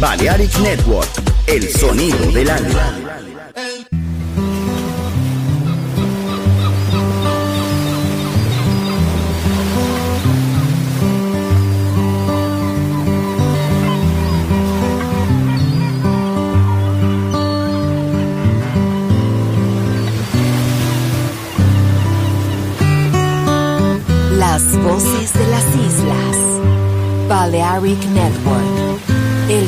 Balearic Network, el sonido del alma. Las voces de las islas. Balearic Network.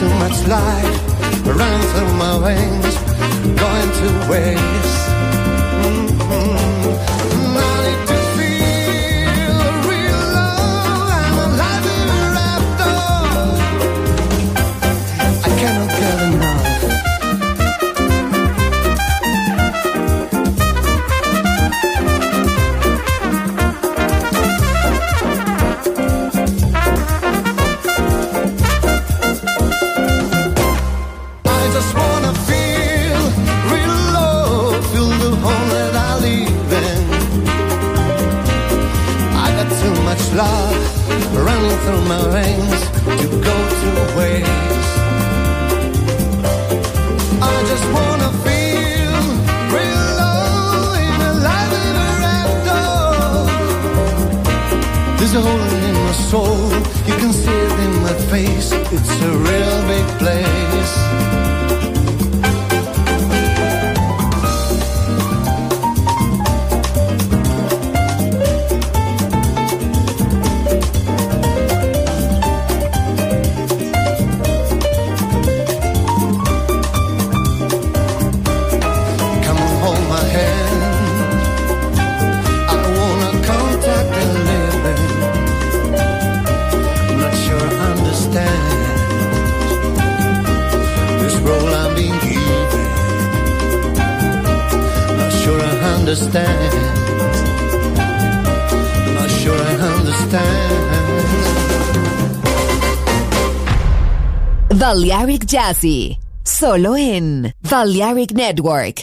too much life running through my veins, going to waste. role I'm being given. Not sure I understand. Not sure I understand. Balearic Jazzy. Solo in Balearic Network.